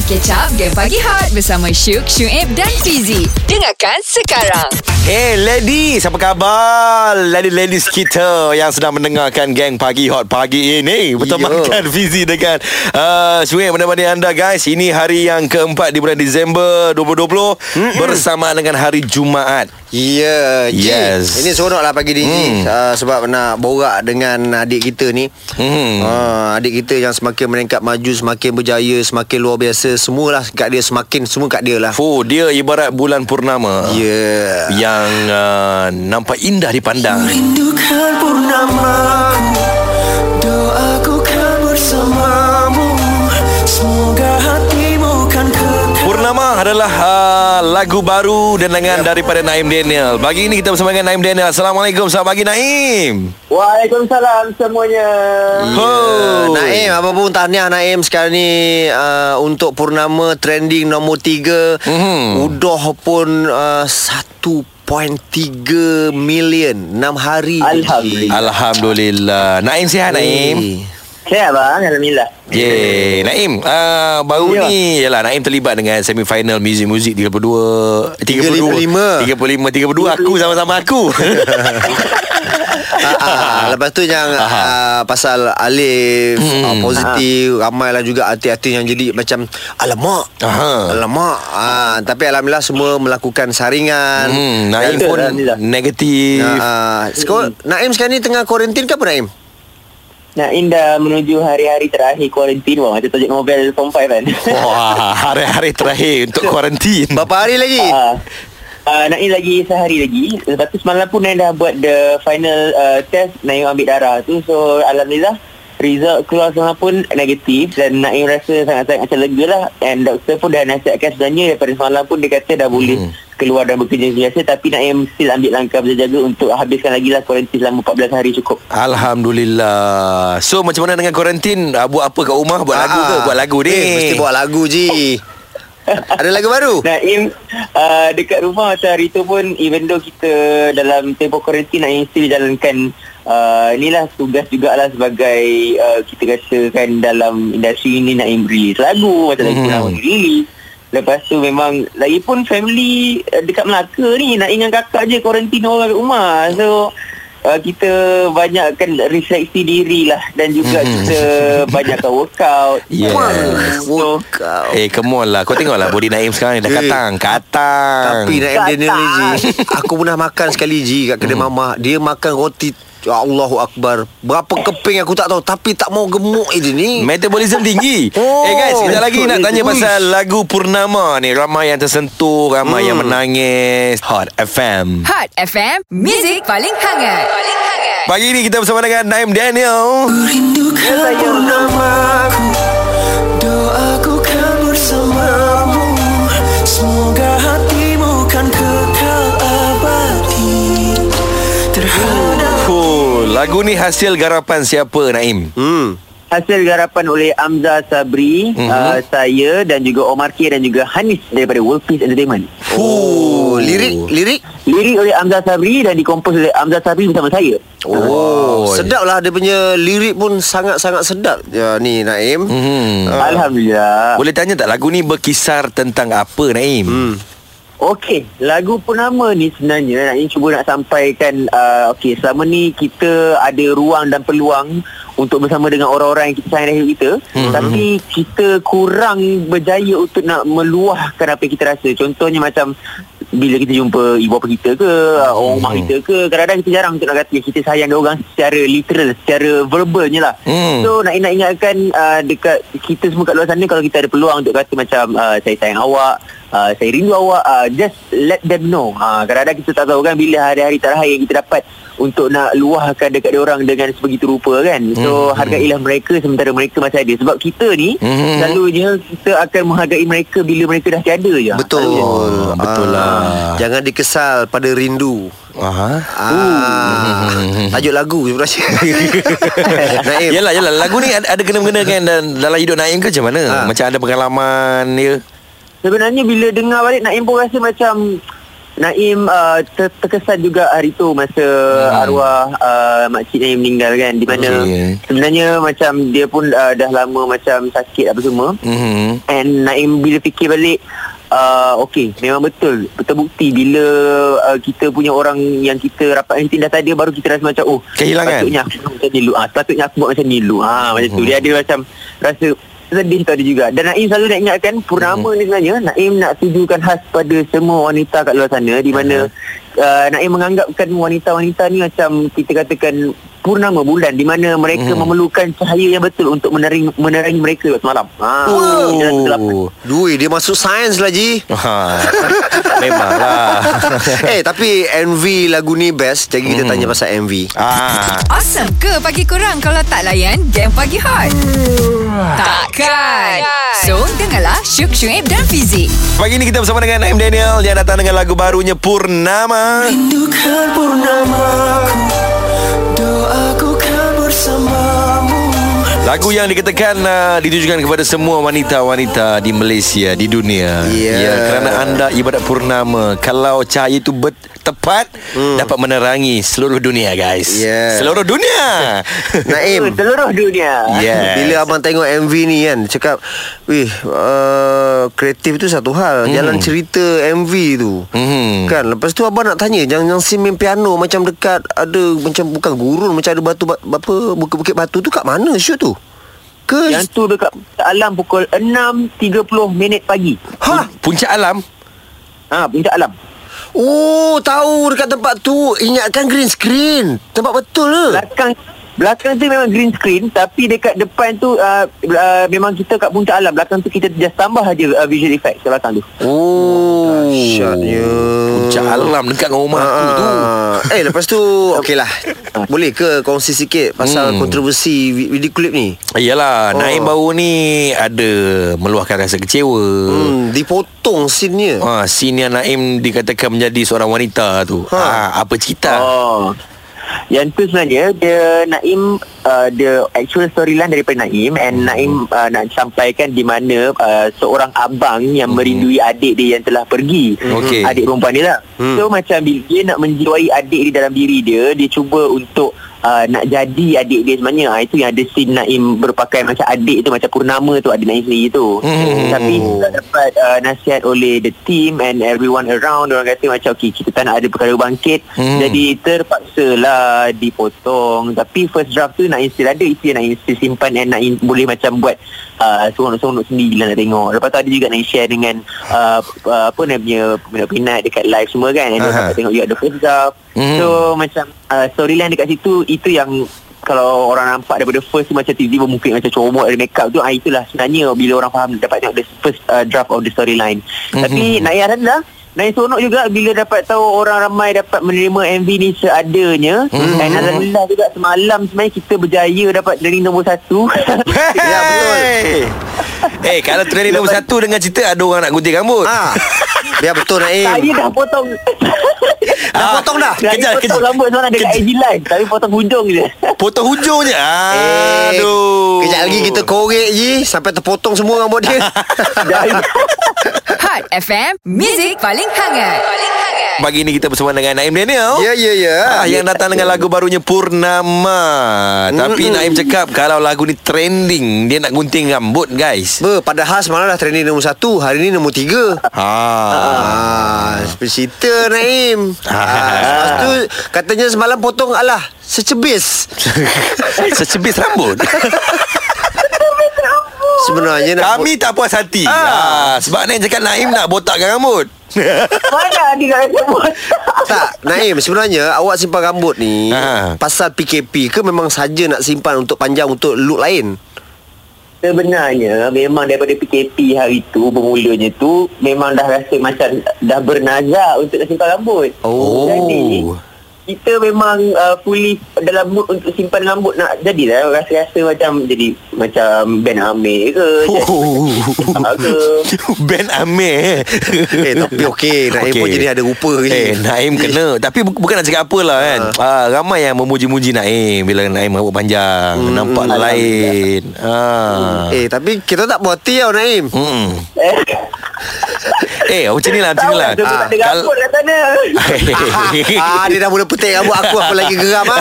Mari catch up Game Pagi Hot Bersama Syuk, Syuib dan Fizi Dengarkan sekarang Hey ladies, apa khabar? Ladies-ladies kita yang sedang mendengarkan Gang Pagi Hot pagi ini Bertemankan Fizi dengan uh, Syuib menemani anda guys Ini hari yang keempat di bulan Disember 2020 Mm-mm. Bersama dengan hari Jumaat Ya, yeah, Yes. Ini seronok lah pagi ni hmm. uh, Sebab nak borak dengan adik kita ni Hmm. uh, Adik kita yang semakin meningkat maju Semakin berjaya Semakin luar biasa Semualah kat dia Semakin semua kat dia lah. Fuh, dia ibarat bulan purnama. Ya. Yeah. Yang uh, nampak indah dipandang Rindukan purnamaku Doaku kan bersamamu. Semoga kan Purnama adalah uh, lagu baru dendangan daripada Naim Daniel. Pagi ini kita bersama dengan Naim Daniel. Assalamualaikum. Selamat pagi Naim. Waalaikumsalam semuanya. Oh. Naim Apa pun tahniah Naim Sekarang ni uh, Untuk Purnama Trending nombor 3 Mhm. Udah pun uh, 1.3 million 6 hari Alhamdulillah. Alhamdulillah. Naim sihat Naim. Eh. Sihat bang, Alhamdulillah. Yeay Naim uh, Baru Ya. ni Yalah Naim terlibat dengan Semifinal Music Music 32 32 35 32 Aku sama-sama aku ah, ah, Lepas tu yang ah, Pasal Alif Hmm. ah, Positif Ramai lah juga artis-artis yang jadi Macam Alamak Aha. Alamak ah, Tapi Alhamdulillah semua melakukan saringan hmm, Naim pun. Negatif Ah, sekarang, Naim sekarang ni tengah kuarantin ke apa Naim? Naim dah menuju hari-hari terakhir kuarantin bang. Macam tajuk novel Form 5 kan. Wah Hari-hari terakhir Untuk kuarantin Berapa hari lagi? Ah, uh, Naim lagi sehari lagi. Lepas tu semalam pun Naim dah buat the final uh, test. Naim ambil darah tu. So Alhamdulillah result keluar semua pun negatif dan Naim rasa sangat-sangat macam lega lah and doktor pun dah nasihatkan sebenarnya daripada semalam pun dia kata dah boleh Hmm. Keluar dan bekerja biasa tapi Naim still ambil langkah berjaga untuk habiskan lagi lah kuarantin selama 14 hari cukup. Alhamdulillah. So macam mana dengan kuarantin? Uh, Buat apa kat rumah? Buat lagu ke? Ah, Buat lagu ni eh, Mesti buat lagu Ji. Ada lagu baru? Naim uh, dekat rumah macam hari tu pun even though kita dalam tempoh kuarantin Naim still jalankan uh, inilah tugas jugalah sebagai uh, kita katakan dalam industri ini Naim release lagu. Macam lagu Hmm. Naim release Lepas tu memang Lagipun family uh, Dekat Melaka ni Nak dengan kakak je Kuarantin orang kat rumah. So uh, Kita Banyakkan refleksi diri lah. Dan juga Mhm. kita Banyakkan workout. Yes. so, Workout. Eh come on lah. Kau tengok lah Body Naim sekarang ni Dah Eh. katang Katang. Tapi Naim Daniel ni Ji. Aku pernah makan sekali Ji Kat kedai mama. Dia makan roti Allahu Akbar. Berapa keping aku tak tahu Tapi tak mau gemuk dia ni. Metabolism tinggi. Oh, Eh guys Sekejap lagi nak tanya uish. pasal Lagu Purnama ni. Ramai yang tersentuh Ramai Hmm. yang menangis. Hot FM Hot FM Music paling hangat. Paling hangat. Pagi ni kita bersama dengan Naim Daniel. Rindukan purnamaku Doaku kan bersamamu Lagu ni hasil garapan siapa Naim? Hmm Hasil garapan oleh Amza Sabri, Mhm. mm-hmm. uh, saya dan juga Omar K dan juga Hanis daripada World Peace Entertainment. Oh Lirik Lirik Lirik oleh Amza Sabri dan dikompos oleh Amza Sabri bersama saya. Oh, Oh. sedap lah dia punya lirik pun sangat-sangat sedap. Ya ni Naim. Hmm. Ah. Alhamdulillah. Boleh tanya tak lagu ni berkisar tentang apa Naim? Hmm. Okey, lagu Purnama ni sebenarnya Naim cuba nak sampaikan uh, okey, selama ni kita ada ruang dan peluang untuk bersama dengan orang-orang yang kita sayang dalam kita Mhm. tapi kita kurang berjaya untuk nak meluahkan apa yang kita rasa. Contohnya macam bila kita jumpa ibu bapa kita ke uh, orang rumah kita ke kadang-kadang kita jarang untuk nak kata kita sayang dia orang secara literal secara verbalnya lah Hmm. so nak, nak ingatkan uh, dekat kita semua kat luar sana kalau kita ada peluang untuk kata macam uh, saya sayang awak uh, saya rindu awak uh, just let them know uh, kadang-kadang kita tak tahu kan bila hari-hari terakhir yang kita dapat untuk nak luahkan dekat dia orang dengan sebegitu rupa kan so Hmm. hargailah mereka sementara mereka masih ada sebab kita ni Hmm. selalunya kita akan menghargai mereka bila mereka dah tiada je Betul. Ah, betul lah. Jangan dikesal pada rindu. Aha. Ah, tajuk lagu sebenarnya. Naim. Yalah yalah lagu ni ada, ada kena-mengena kan dan dalam hidup Naim ke macam mana? Ha. Macam ada pengalaman dia. Sebenarnya bila dengar balik Naim pun rasa macam Naim uh, ter- terkesan juga hari tu masa hmm. arwah uh, makcik Naim meninggal kan di mana Okey. sebenarnya macam dia pun uh, dah lama macam sakit apa semua Mhm. and Naim bila fikir balik Uh, okay Memang betul Terbukti bila uh, Kita punya orang Yang kita rapat Yang kita dah tak ada Baru kita rasa macam Oh Kehilangan. Sepatutnya aku buat macam ni dulu ah, Sepatutnya aku buat macam ni dulu ah, Macam tu Dia ada macam Rasa sedih tu ada juga Dan Naim selalu nak ingatkan Purnama ni sebenarnya Naim nak tujukan khas Pada semua wanita kat luar sana Di mana uh, Naim menganggapkan Wanita-wanita ni macam Kita katakan Purnama bulan Di mana mereka memerlukan Cahaya yang betul Untuk menerangi, menerangi mereka Semalam ah, kegelapan. Oh. Dui dia masuk sains lah Ji Ha. Memanglah. Eh tapi MV lagu ni best Jadi kita tanya pasal MV ah. Awesome ke pagi kurang kalau tak layan game pagi hot? Takkan. So, dengarlah Syuk Syuib dan Fizik. Pagi ni kita bersama dengan Naim Daniel Yang datang dengan lagu barunya Purnama Rindukan purnamaku Doaku kan bersamamu Lagu yang dikatakan uh, ditujukan kepada semua wanita-wanita di Malaysia, di dunia. Ya. Ya, kerana anda ibadat purnama. Kalau cahaya itu bet- tepat, hmm. dapat menerangi seluruh dunia, guys. Ya. Seluruh dunia. Naim Seluruh dunia yes. Bila abang tengok MV ni kan Cakap Wih uh, Kreatif tu satu hal Hmm. Jalan cerita MV tu Mhm. Kan Lepas tu abang nak tanya Yang, yang scene main piano Macam dekat Ada macam bukan gurun Macam ada batu ba- Apa Bukit-bukit batu tu kat mana shoot tu Ke Yang tu dekat alam pukul 6.30 minit pagi. Ha Puncak alam. Ha, puncak alam. Oh tahu dekat tempat tu. Ingatkan green screen. Tempat betul ke? Belakang belakang tu memang green screen tapi dekat depan tu uh, uh, memang kita kat puncak alam. Belakang tu kita just tambah aja uh, visual effect kat belakang tu. Oh Dahsyatnya Puncak alam dekat dengan rumah aku tu. Ah. Eh lepas tu Okey lah Boleh ke kongsi sikit Pasal Hmm. kontroversi vi- video klip ni Iyalah, Oh. Naim baru ni ada meluahkan rasa kecewa. hmm, Dipotong scene-nya Ha, scene yang Naim dikatakan menjadi seorang wanita tu. Ha. Ha. apa cerita? Oh. Yang tu sebenarnya dia Naim uh, the actual storyline daripada Naim and Naim uh, nak sampaikan di mana uh, seorang abang yang merindui adik dia yang telah pergi. Okey. Adik perempuan dia lah. Hmm. So macam bila dia nak menjiwai adik dia dalam diri dia, dia cuba untuk Uh, nak jadi adik dia sebenarnya. Uh, Itu yang ada scene Naim berpakaian macam adik tu Macam Purnama tu Adik Naim sendiri tu. Hmm. Tapi tak dapat uh, nasihat oleh the team And everyone around. Orang kata macam Okay kita tak nak ada perkara bangkit. Hmm. Jadi terpaksa lah Dipotong. Tapi first draft tu Naim still ada Itu yang Naim still simpan And Naim boleh macam buat uh, Seronok-seronok sendiri lah nak tengok. Lepas tu ada juga Naim share dengan uh, uh, Apa namanya Peminat-peminat dekat live semua kan. Dapat tengok juga the first draft Hmm. So macam uh, Storyline dekat situ Itu yang kalau orang nampak daripada first tu macam tiba-tiba mungkin macam comot ada make up tu ah itulah sebenarnya bila orang faham dapat tengok the first uh, draft of the storyline. Mhm. tapi Naya Alhamdulillah Naya seronok juga bila dapat tahu orang ramai dapat menerima MV ni seadanya. Mhm. dan Alhamdulillah juga semalam sebenarnya kita berjaya dapat trending nombor satu. Ya betul. Eh kalau trending nombor satu Dengan cerita Ada orang nak gunting rambut. Ah, Biar betul Naim. Saya dah potong. Dah potong dah? Saya Kejap, potong kejap. rambut seorang dekat Kejap. IG live Tapi potong hujung je. Potong hujung je? Aduh. Kejap lagi kita korek je Sampai terpotong semua rambut dia. Dah- Hot FM, Music paling hangat. Paling hangat. Pagi ni kita bersama dengan Naim Daniel Ya ya ya Ah, yang datang dengan lagu barunya Purnama Tapi Naim cakap Kalau lagu ni trending Dia nak gunting rambut guys Ber, padahal semalam dah trending nombor satu Hari ni nombor tiga Ha. Ah, cerita Naim. Ah, lepas tu katanya semalam potong alah secebis. Secebis rambut Sebenarnya nak Kami tak puas hati Ah. ah. Sebab Naim cakap Naim nak botakkan rambut Mana dia nak sebut tak Naim sebenarnya awak simpan rambut ni Ha. pasal PKP ke memang saja nak simpan untuk panjang untuk look lain? Sebenarnya memang daripada PKP hari tu bermulanya tu memang dah rasa macam dah bernazar untuk nak simpan rambut. Oh. Jadi kita memang uh, fully dalam mood untuk simpan rambut nak jadilah rasa-rasa macam jadi macam Ben Amir ke Oh. jadi ke Ben Amir Eh tapi okey Naim pun jadi ada rupa Eh je. Naim kena Tapi bu- bukan nak cakap apa lah kan ah. Ramai yang memuji-muji Naim Bila Naim rambut panjang hmm. Nampak lain ah. Eh tapi kita tak puas hati tau Naim. Hmm. Eh, macam ni lah Macam ni lah lah Sebab tak ada rambut kat sana ah, Dia dah mula petik rambut aku Aku lagi geram ah.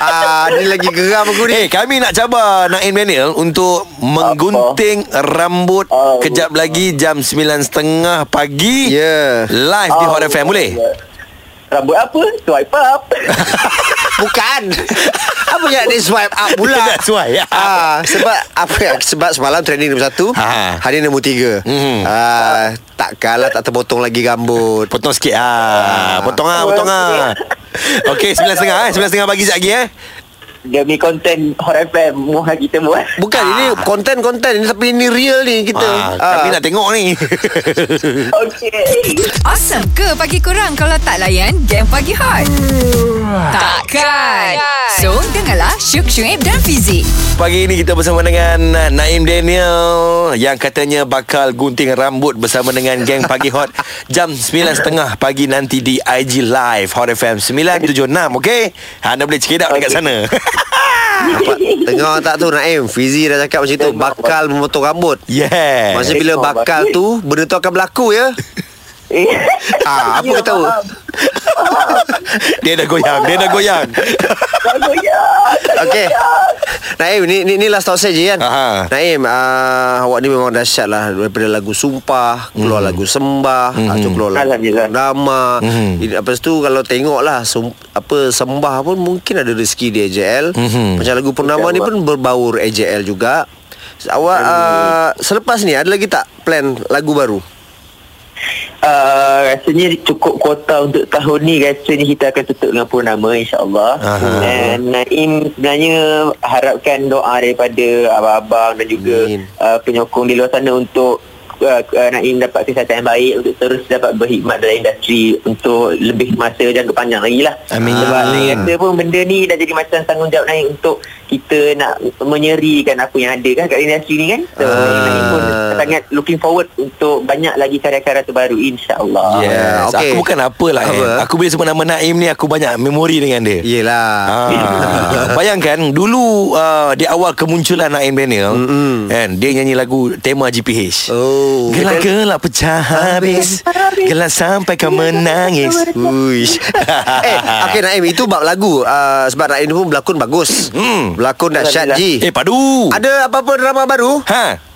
ah, Dia lagi geram aku ni Eh kami nak cabar Naim Daniel Untuk Menggunting Rambut Oh. Kejap lagi Jam 9.30 pagi Ya Live di Hot FM Boleh? Rambut apa? Swipe up Bukan Apa yang dia swipe up pula Dia dah swipe up. ah, Sebab apa Sebab semalam training nombor satu Ha. Hari ni nombor tiga Mhm. ah, Takkanlah tak terpotong lagi rambut Potong sikit ah. Potong ah, potong ah. Okey, 9.30 eh. 9.30 pagi sekejap lagi eh. Demi konten Hot FM Muha kita buat Bukan ini konten-konten ni Tapi ini real ni kita Ah, kami nak tengok ni. Okay Awesome ke pagi kurang kalau tak layan game pagi hot? Takkan. So, dengarlah Syuk Syuib dan Fizik. Pagi ini kita bersama dengan uh, Naim Daniel yang katanya bakal gunting rambut bersama dengan geng Pagi Hot jam 9.30 pagi nanti di IG Live Hot FM 976 okey? Anda boleh check it out dekat Okey. sana. Nampak Tengok tak tu Naim Fizi dah cakap macam tu Bakal memotong rambut yeah. Maksudnya bila bakal tu Benda tu akan berlaku ya Ah, apa Ya, kau tahu? Dia dah goyang, dia dah goyang. Dah goyang Okey. Naim ni, ni ni last talk saja kan. Aha. Naim uh, awak ni memang dahsyat lah daripada lagu Sumpah, keluar Mhm. lagu Sembah, mm. tu keluar lagu Alhamdulillah. Drama. Ini Lepas tu kalau tengok lah sum, apa Sembah pun mungkin ada rezeki di AJL. Mhm. Macam lagu Purnama ni pun berbaur AJL juga. Awak uh, selepas ni ada lagi tak plan lagu baru? Uh, rasanya cukup kuota untuk tahun ni rasanya kita akan tutup dengan purnama insyaAllah dan Naim sebenarnya harapkan doa daripada abang-abang dan juga Amin. uh, penyokong di luar sana untuk uh, uh, Naim dapat kesihatan yang baik untuk terus dapat berkhidmat dalam industri untuk lebih masa jangka panjang lagi lah Amin. sebab Naim rasa pun benda ni dah jadi macam tanggungjawab Naim untuk kita nak menyerikan apa yang ada kan kat industri ni kan so Ah. Naim pun sangat looking forward untuk banyak lagi karya-karya terbaru insyaAllah Yes. Ah, okey. Aku bukan apalah Apa? eh. Aku bila sebut nama Naim ni aku banyak memori dengan dia. Yelah. Ah, bayangkan dulu uh, di awal kemunculan Naim Daniel kan dia nyanyi lagu tema GPH. Oh. Gelak-gelak pecah habis Gelak sampai kau menangis Uish. eh, okey Naim itu bab lagu. Uh, sebab Naim pun berlakon bagus. Hmm. Berlakon dahsyat Ji. Eh padu Ada apa-apa drama baru? Ha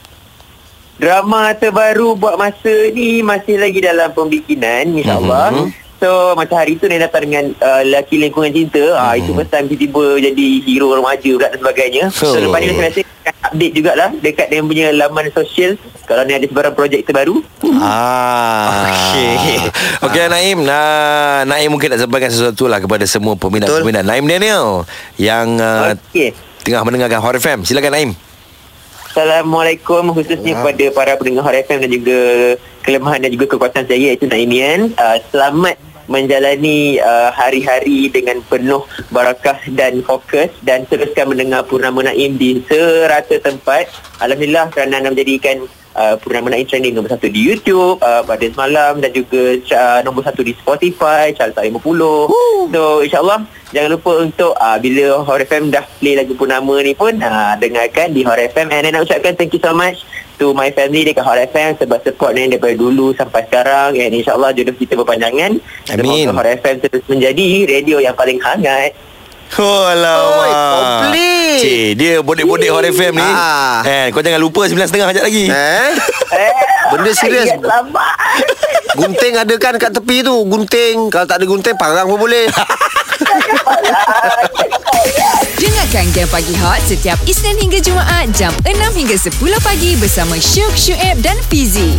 Drama terbaru buat masa ni masih lagi dalam pembikinan insyaAllah. Mhm. So macam hari tu Naim datang dengan uh, lelaki lingkungan cinta. Ah itu first time tiba-tiba jadi hero remaja pula dan sebagainya. So, Oh. lepas ni biasa akan update jugalah dekat dia punya laman sosial kalau ni ada sebarang projek terbaru. Ah. Okey. Okey Naim nah, Naim mungkin nak sampaikan sesuatu lah Kepada semua peminat-peminat Naim Daniel Yang uh, Okey. Tengah mendengarkan Hot FM Silakan Naim Assalamualaikum khususnya kepada para pendengar Hot FM dan juga kelemahan dan juga kekuatan saya iaitu Naimian. Uh, selamat menjalani uh, hari-hari dengan penuh barakah dan fokus dan teruskan mendengar Purnama Naim di serata tempat. Alhamdulillah kerana anda menjadikan uh, Purnama Naim trending nombor satu di YouTube uh, pada semalam dan juga uh, nombor satu di Spotify, chart 50. So insyaAllah jangan lupa untuk uh, bila Hot FM dah play lagu Purnama ni pun uh, dengarkan di Hot FM and I nak ucapkan thank you so much to my family dekat Hot FM sebab support ni daripada dulu sampai sekarang. And insyaAllah jodoh kita berpanjangan. Amin. semoga Hot FM terus menjadi radio yang paling hangat. Oh alamak Cik, dia bodek-bodek Hot FM ni Ah. eh, Kau jangan lupa 9.30 sekejap lagi Eh? eh, Benda serius. Gunting ada kan kat tepi tu Gunting Kalau tak ada gunting Parang pun boleh Dengarkan Game Pagi Hot setiap Isnin hingga Jumaat jam 6 hingga 10 pagi bersama Syuk, Syuib dan Fizi.